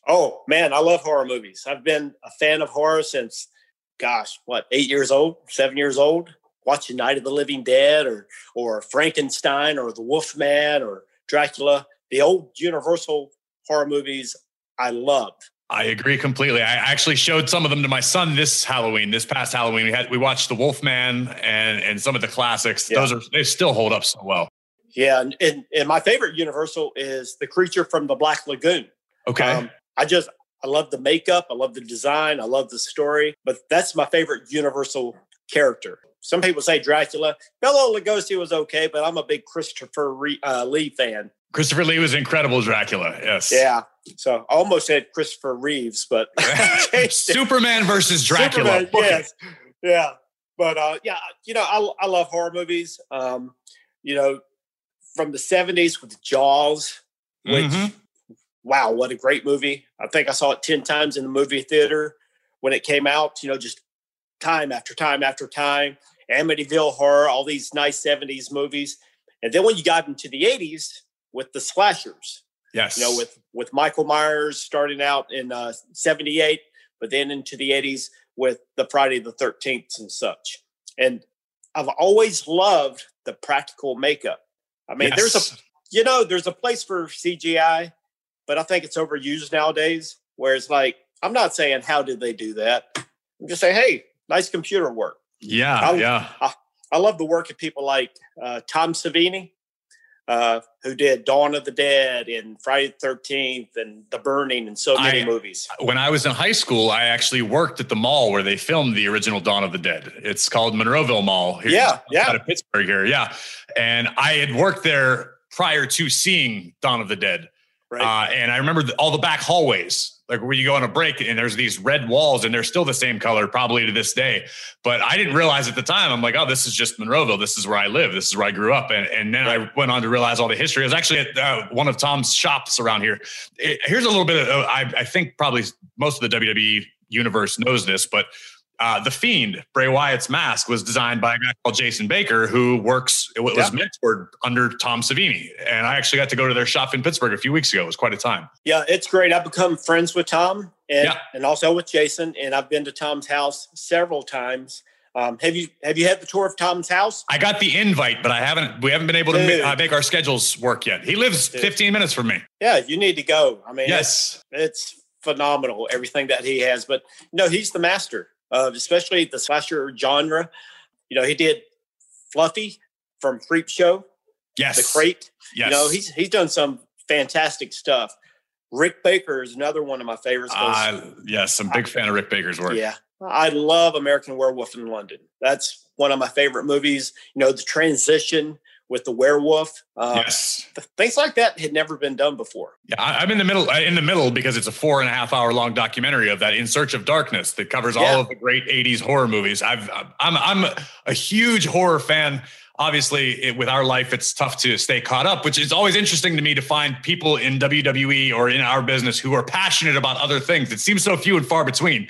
Speaker 2: Oh man, I love horror movies. I've been a fan of horror since gosh, what, eight years old, seven years old, watching Night of the Living Dead or or Frankenstein or The Wolfman or Dracula, the old Universal horror movies I loved.
Speaker 1: I agree completely. I actually showed some of them to my son this Halloween, this past Halloween. We had we watched The Wolfman and and some of the classics. Yeah. Those are they still hold up so well.
Speaker 2: Yeah, and, and, and my favorite Universal is the creature from the Black Lagoon.
Speaker 1: Okay. Um,
Speaker 2: I just I love the makeup, I love the design, I love the story, but that's my favorite Universal character. Some people say Dracula. Bela Lugosi was okay, but I'm a big Christopher Re- uh, Lee fan.
Speaker 1: Christopher Lee was incredible Dracula. Yes.
Speaker 2: Yeah. So I almost said Christopher Reeves, but
Speaker 1: Superman versus Dracula.
Speaker 2: Superman, yes. Yeah. But uh, yeah, you know, I, I love horror movies. Um, you know, from the 70s with Jaws, which mm-hmm wow, what a great movie. I think I saw it 10 times in the movie theater when it came out, you know, just time after time after time. Amityville Horror, all these nice 70s movies. And then when you got into the 80s with the slashers,
Speaker 1: yes,
Speaker 2: you know, with with Michael Myers starting out in uh, 78, but then into the 80s with the Friday the 13th and such. And I've always loved the practical makeup. I mean, yes. there's a you know, there's a place for CGI, but I think it's overused nowadays. Where it's like, I'm not saying how did they do that. I'm just saying, hey, nice computer work.
Speaker 1: Yeah, I, yeah.
Speaker 2: I, I, love the work of people like uh, Tom Savini, uh, who did Dawn of the Dead and Friday the Thirteenth and The Burning and so many
Speaker 1: I,
Speaker 2: movies.
Speaker 1: When I was in high school, I actually worked at the mall where they filmed the original Dawn of the Dead. It's called Monroeville Mall.
Speaker 2: Here, yeah, yeah,
Speaker 1: out of Pittsburgh here. Yeah, and I had worked there prior to seeing Dawn of the Dead. Right. Uh, and I remember the, all the back hallways, like where you go on a break and there's these red walls and they're still the same color probably to this day. But I didn't realize at the time, I'm like, oh, this is just Monroeville. This is where I live. This is where I grew up. And, and then right. I went on to realize all the history. I was actually at uh, one of Tom's shops around here. It, here's a little bit of, I, I think probably most of the WWE universe knows this, but uh, the Fiend, Bray Wyatt's mask, was designed by a guy called Jason Baker, who works, it was
Speaker 2: Yeah.
Speaker 1: mentored under Tom Savini. And I actually got to go to their shop in Pittsburgh a few weeks ago. It was quite a time.
Speaker 2: Yeah, it's great. I've become friends with Tom and
Speaker 1: Yeah.
Speaker 2: and also with Jason, and I've been to Tom's house several times. Um, have you have you had the tour of Tom's house?
Speaker 1: I got the invite, but I haven't, we haven't been able to
Speaker 2: Dude.
Speaker 1: ma- uh, make our schedules work yet. He lives
Speaker 2: Dude.
Speaker 1: 15 minutes from me.
Speaker 2: Yeah, you need to go. I mean,
Speaker 1: Yes.
Speaker 2: it's, it's phenomenal everything that he has. But no, he's the master of especially the slasher genre. You know, he did Fluffy from Creepshow,
Speaker 1: Yes.
Speaker 2: The Crate.
Speaker 1: Yes.
Speaker 2: You know, he's he's done some fantastic stuff. Rick Baker is another one of my favorites.
Speaker 1: Uh, yes, I'm a big fan of Rick Baker's work.
Speaker 2: Yeah. I love American Werewolf in London. That's one of my favorite movies. You know, the transition with the werewolf. Uh,
Speaker 1: Yes.
Speaker 2: th- Things like that had never been done before.
Speaker 1: Yeah, I, I'm in the middle. uh, In the middle because it's a four and a half hour long documentary of that "In Search of Darkness" that covers
Speaker 2: Yeah.
Speaker 1: all of the great '80s horror movies. I've, I'm, I'm a huge horror fan. Obviously, it, with our life, it's tough to stay caught up, which is always interesting to me to find people in WWE or in our business who are passionate about other things. It seems so few and far between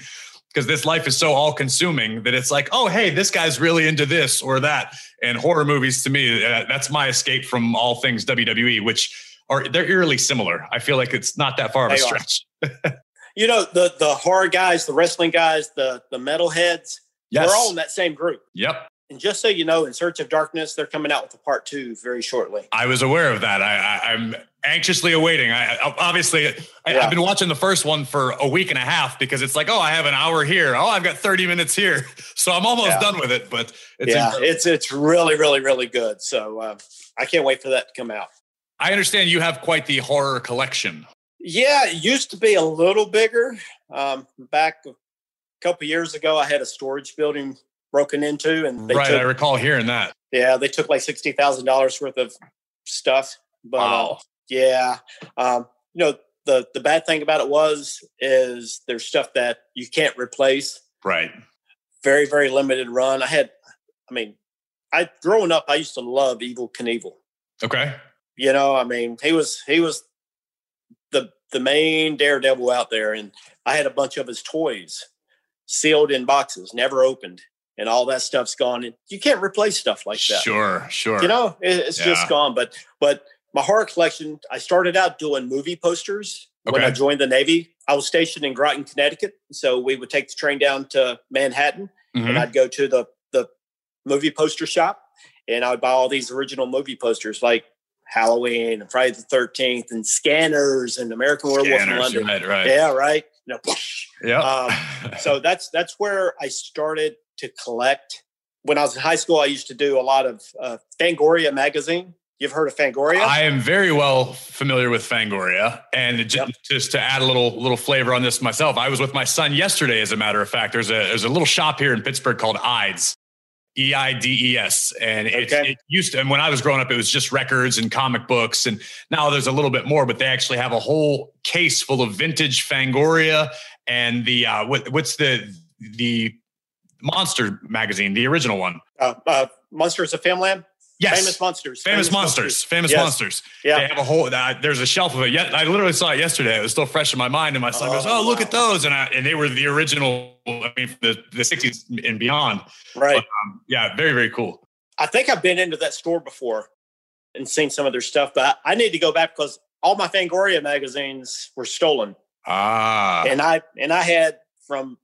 Speaker 1: because this life is so all consuming that it's like, oh, hey, this guy's really into this or that. And horror movies to me, uh, that's my escape from all things WWE, which are they're eerily similar. I feel like it's not that far of a stretch.
Speaker 2: You know, the the horror guys, the wrestling guys, the the metal heads,
Speaker 1: Yes.
Speaker 2: we're all in that same group.
Speaker 1: Yep.
Speaker 2: And just so you know, in Search of Darkness, they're coming out with a part two very shortly.
Speaker 1: I was aware of that. I, I'm anxiously awaiting. I, obviously I,
Speaker 2: Yeah.
Speaker 1: I've been watching the first one for a week and a half because it's like, oh, I have an hour here. Oh, I've got 30 minutes here, so I'm almost
Speaker 2: Yeah.
Speaker 1: done with it. But it's
Speaker 2: yeah,
Speaker 1: incredible.
Speaker 2: it's it's really, really, really good. So uh, I can't wait for that to come out.
Speaker 1: I understand you have quite the horror collection.
Speaker 2: Yeah, it used to be a little bigger. Um, back a couple years ago, I had a storage building broken into, and they
Speaker 1: right, I recall hearing that.
Speaker 2: yeah, they took like sixty thousand dollars worth of stuff. But uh,
Speaker 1: Wow.
Speaker 2: yeah, um, you know the the bad thing about it was is there's stuff that you can't replace.
Speaker 1: Right.
Speaker 2: Very very limited run. I had, I mean, I growing up, I used to love Evel Knievel.
Speaker 1: Okay.
Speaker 2: You know, I mean, he was he was the the main daredevil out there, and I had a bunch of his toys sealed in boxes, never opened, and all that stuff's gone. And you can't replace stuff like that.
Speaker 1: Sure. Sure.
Speaker 2: You know, it, it's
Speaker 1: Yeah.
Speaker 2: just gone. But but my horror collection, I started out doing movie posters when I joined the Navy. I was stationed in Groton, Connecticut, so we would take the train down to Manhattan
Speaker 1: Mhm.
Speaker 2: and I'd go to the the movie poster shop and I would buy all these original movie posters like Halloween and Friday the Thirteenth and Scanners and American Werewolf in London.
Speaker 1: Right. Right.
Speaker 2: Yeah, right. You know,
Speaker 1: Yeah.
Speaker 2: um, so that's that's where I started to collect. When I was in high school, I used to do a lot of uh, Fangoria magazine. You've heard of Fangoria?
Speaker 1: I am very well familiar with Fangoria, and ju-
Speaker 2: Yep.
Speaker 1: just to add a little little flavor on this myself, I was with my son yesterday. As a matter of fact, there's a there's a little shop here in Pittsburgh called Eides, E I D E S, and it,
Speaker 2: Okay.
Speaker 1: it used to. And when I was growing up, it was just records and comic books, and now there's a little bit more. But they actually have a whole case full of vintage Fangoria and the uh, what, what's the the monster magazine, the original one.
Speaker 2: uh, uh, Monsters of Filmland.
Speaker 1: Yes,
Speaker 2: Famous monsters.
Speaker 1: Famous monsters, famous
Speaker 2: Yes.
Speaker 1: monsters.
Speaker 2: Yeah.
Speaker 1: They have a whole. Uh, there's a shelf of it. Yet I literally saw it yesterday. It was still fresh in my mind, and my son goes,
Speaker 2: Oh,
Speaker 1: "Oh, look at those!" And I, and they were the original. I mean, the the '60s and beyond.
Speaker 2: Right.
Speaker 1: Um, yeah, very very cool.
Speaker 2: I think I've been into that store before and seen some of their stuff, but I need to go back because all my Fangoria magazines were stolen,
Speaker 1: Ah,
Speaker 2: and I and I had from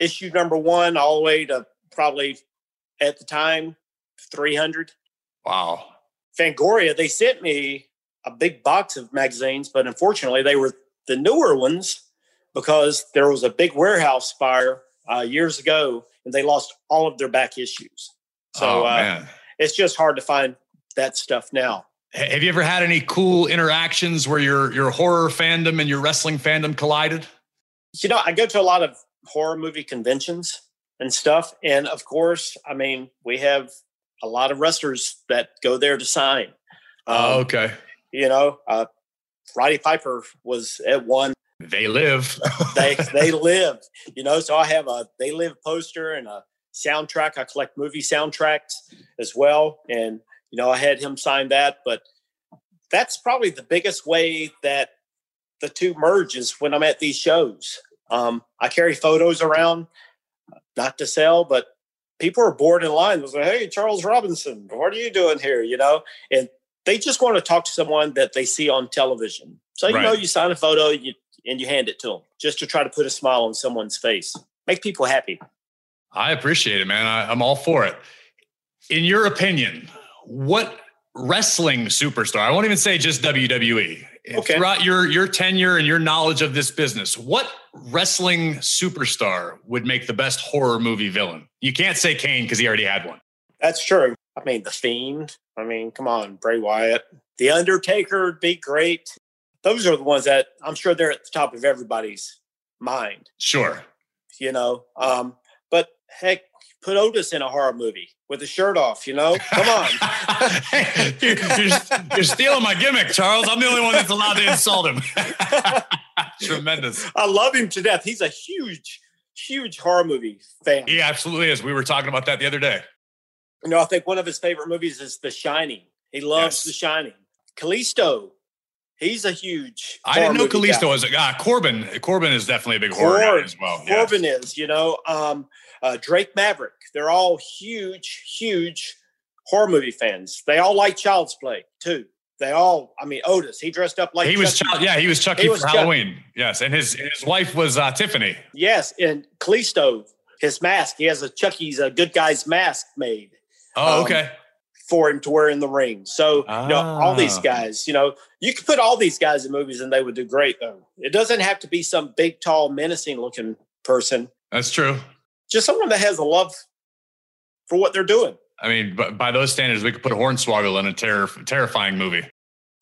Speaker 2: issue number one all the way to probably at the time three hundred.
Speaker 1: wow.
Speaker 2: Fangoria, they sent me a big box of magazines, but unfortunately, they were the newer ones because there was a big warehouse fire uh, years ago, and they lost all of their back issues. So
Speaker 1: oh
Speaker 2: uh, it's just hard to find that stuff now.
Speaker 1: Have you ever had any cool interactions where your your horror fandom and your wrestling fandom collided?
Speaker 2: You know, I go to a lot of horror movie conventions and stuff, and of course, I mean, we have a lot of wrestlers that go there to sign. Um,
Speaker 1: oh, okay.
Speaker 2: You know, uh, Roddy Piper was at one
Speaker 1: They live.
Speaker 2: they they live you know so i have a they live poster and a soundtrack i collect movie soundtracks as well and you know i had him sign that but that's probably the biggest way that the two merge is when i'm at these shows um, i carry photos around not to sell, but people are bored in line. Was like, hey, Charles Robinson, what are you doing here? You know, and they just want to talk to someone that they see on television. So you
Speaker 1: Right.
Speaker 2: know, you sign a photo you, and you hand it to them just to try to put a smile on someone's face, make people happy.
Speaker 1: I appreciate it, man. I, I'm all for it. In your opinion, what wrestling superstar? I won't even say just WWE.
Speaker 2: Okay.
Speaker 1: Throughout your your tenure and your knowledge of this business, what wrestling superstar would make the best horror movie villain? You can't say Kane because he already had one.
Speaker 2: That's true. I mean, The Fiend. I mean, come on, Bray Wyatt. The Undertaker would be great. Those are the ones that I'm sure they're at the top of everybody's mind,
Speaker 1: Sure.
Speaker 2: you know. Um, but heck, put Otis in a horror movie with a shirt off, you know? Come on.
Speaker 1: You're, you're- you're stealing my gimmick, Charles. I'm the only one that's allowed to insult him. Tremendous.
Speaker 2: I love him to death. He's a huge, huge horror movie fan.
Speaker 1: He absolutely is. We were talking about that the other day.
Speaker 2: You know, I think one of his favorite movies is The Shining. He loves
Speaker 1: Yes.
Speaker 2: The Shining. Kalisto, he's a huge.
Speaker 1: I didn't know
Speaker 2: guy.
Speaker 1: Kalisto was a ah, Corbin. Corbin is definitely a big horror guy as well.
Speaker 2: Corbin is, you know, um, uh, Drake Maverick. They're all huge, huge horror movie fans. They all like Child's Play too. They all, I mean, Otis. He dressed up like
Speaker 1: he was
Speaker 2: Chucky.
Speaker 1: child, yeah, he was Chucky
Speaker 2: He
Speaker 1: for
Speaker 2: Chucky.
Speaker 1: Halloween. Yes, and his his wife was uh, Tiffany.
Speaker 2: Yes, and Kalisto, his mask. He has a Chucky's a good guy's mask made
Speaker 1: Oh,
Speaker 2: Um,
Speaker 1: okay.
Speaker 2: For him to wear in the ring. So you know, all these
Speaker 1: Ah.
Speaker 2: guys, you know, you could put all these guys in movies and they would do great. Though it doesn't have to be some big, tall, menacing looking person.
Speaker 1: That's true.
Speaker 2: Just someone that has a love for what they're doing.
Speaker 1: I mean, by those standards, we could put a Hornswoggle in a terror, terrifying movie.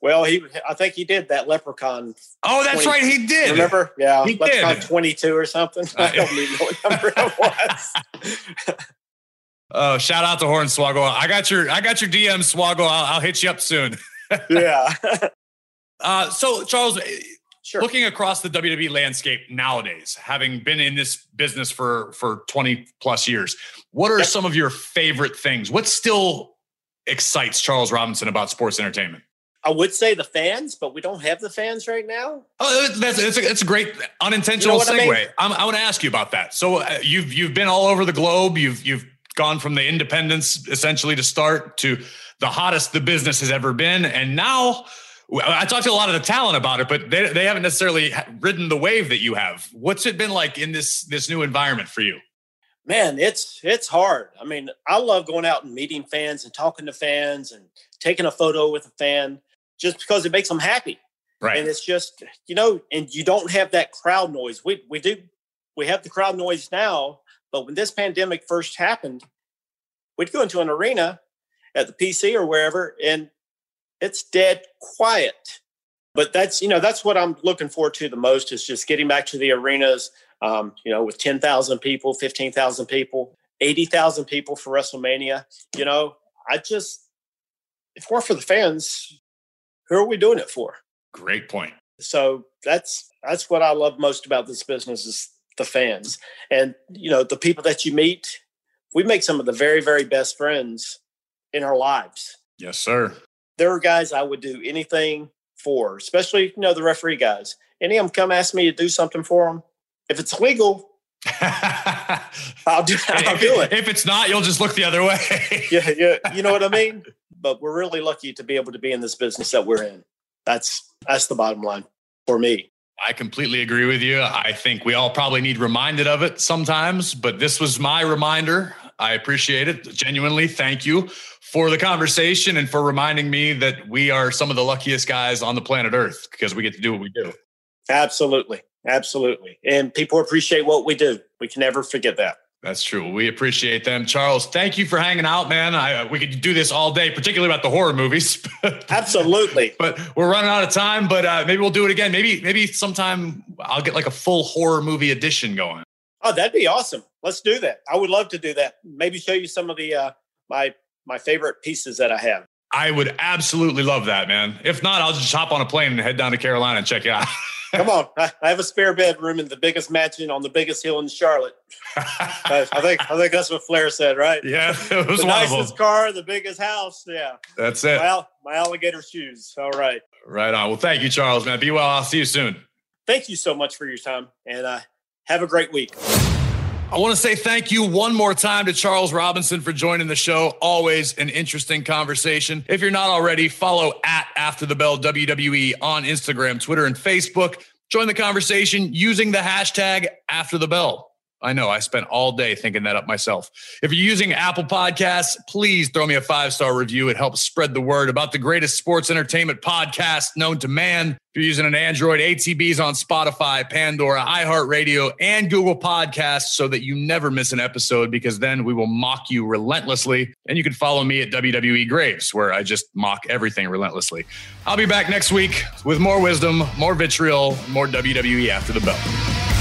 Speaker 2: Well, he, I think he did that Leprechaun.
Speaker 1: Oh, that's
Speaker 2: 20
Speaker 1: right, he did.
Speaker 2: Remember? Yeah,
Speaker 1: He
Speaker 2: Leprechaun
Speaker 1: did.
Speaker 2: 22 or something. I don't even know what number it was.
Speaker 1: Oh, shout out to Hornswoggle. I got your I got your DM Swoggle. I'll, I'll hit you up soon.
Speaker 2: yeah,
Speaker 1: Uh, so Charles,
Speaker 2: sure.
Speaker 1: looking across the WWE landscape nowadays, having been in this business for for 20 plus years, what are
Speaker 2: Yep.
Speaker 1: some of your favorite things? What still excites Charles Robinson about sports entertainment?
Speaker 2: I would say the fans, but we don't have the fans right now.
Speaker 1: Oh, that's it's a, it's a great unintentional
Speaker 2: You know what I
Speaker 1: segue.
Speaker 2: mean?
Speaker 1: I'm, I want to ask you about that. So uh, you've you've been all over the globe. You've you've gone from the independence essentially to start to the hottest the business has ever been, and now I talked to a lot of the talent about it, but they they haven't necessarily ridden the wave that you have. What's it been like in this this new environment for you?
Speaker 2: Man, it's it's hard. I mean, I love going out and meeting fans and talking to fans and taking a photo with a fan just because it makes them happy.
Speaker 1: Right.
Speaker 2: And it's just, you know, and you don't have that crowd noise. We we do we have the crowd noise now, but when this pandemic first happened, we'd go into an arena at the PC or wherever and it's dead quiet. But that's, you know, that's what I'm looking forward to the most is just getting back to the arenas, um, you know, with 10,000 people, 15,000 people, 80,000 people for WrestleMania. You know, I just, if it weren't for the fans, who are we doing it for?
Speaker 1: Great point.
Speaker 2: so that's that's what I love most about this business is the fans and you know the people that you meet. We make some of the very very best friends in our lives.
Speaker 1: Yes, sir.
Speaker 2: There are guys I would do anything for, especially you know the referee guys. Any of them come ask me to do something for them. If it's legal, I'll do I'll do it.
Speaker 1: If it's not, you'll just look the other way.
Speaker 2: Yeah, yeah, you know what I mean. But we're really lucky to be able to be in this business that we're in. That's that's the bottom line for me.
Speaker 1: I completely agree with you. I think we all probably need reminded of it sometimes, but this was my reminder. I appreciate it. Genuinely, thank you for the conversation and for reminding me that we are some of the luckiest guys on the planet Earth because we get to do what we do.
Speaker 2: Absolutely. Absolutely. And people appreciate what we do. We can never forget that.
Speaker 1: That's true. We appreciate them. Charles, thank you for hanging out, man. I, we could do this all day, particularly about the horror movies.
Speaker 2: Absolutely.
Speaker 1: but we're running out of time, but uh, maybe we'll do it again. Maybe, maybe sometime I'll get like a full horror movie edition going.
Speaker 2: Oh, that'd be awesome. Let's do that. I would love to do that. Maybe show you some of the uh my my favorite pieces that I have.
Speaker 1: I would absolutely love that, man. If not, I'll just hop on a plane and head down to Carolina and check it out.
Speaker 2: Come on. I, I have a spare bedroom in the biggest mansion on the biggest hill in Charlotte. I, I think I think that's what Flair said, right?
Speaker 1: yeah, it was
Speaker 2: the nicest car, the biggest house. Yeah.
Speaker 1: That's it.
Speaker 2: Well, my alligator shoes. All right.
Speaker 1: Right on. Well, thank you, Charles, man. Be well. I'll see you soon.
Speaker 2: Thank you so much for your time and uh have a great week.
Speaker 1: I want to say thank you one more time to Charles Robinson for joining the show. Always an interesting conversation. If you're not already, follow at After the Bell WWE on Instagram, Twitter, and Facebook. Join the conversation using the hashtag After the Bell. I know I spent all day thinking that up myself. If you're using Apple Podcasts, please throw me a five star review. It helps spread the word about the greatest sports entertainment podcast known to man. If you're using an Android, ATB's on Spotify, Pandora, iHeartRadio, and Google Podcasts so that you never miss an episode because then we will mock you relentlessly. And you can follow me at WWE Graves, where I just mock everything relentlessly. I'll be back next week with more wisdom, more vitriol, more WWE after the bell.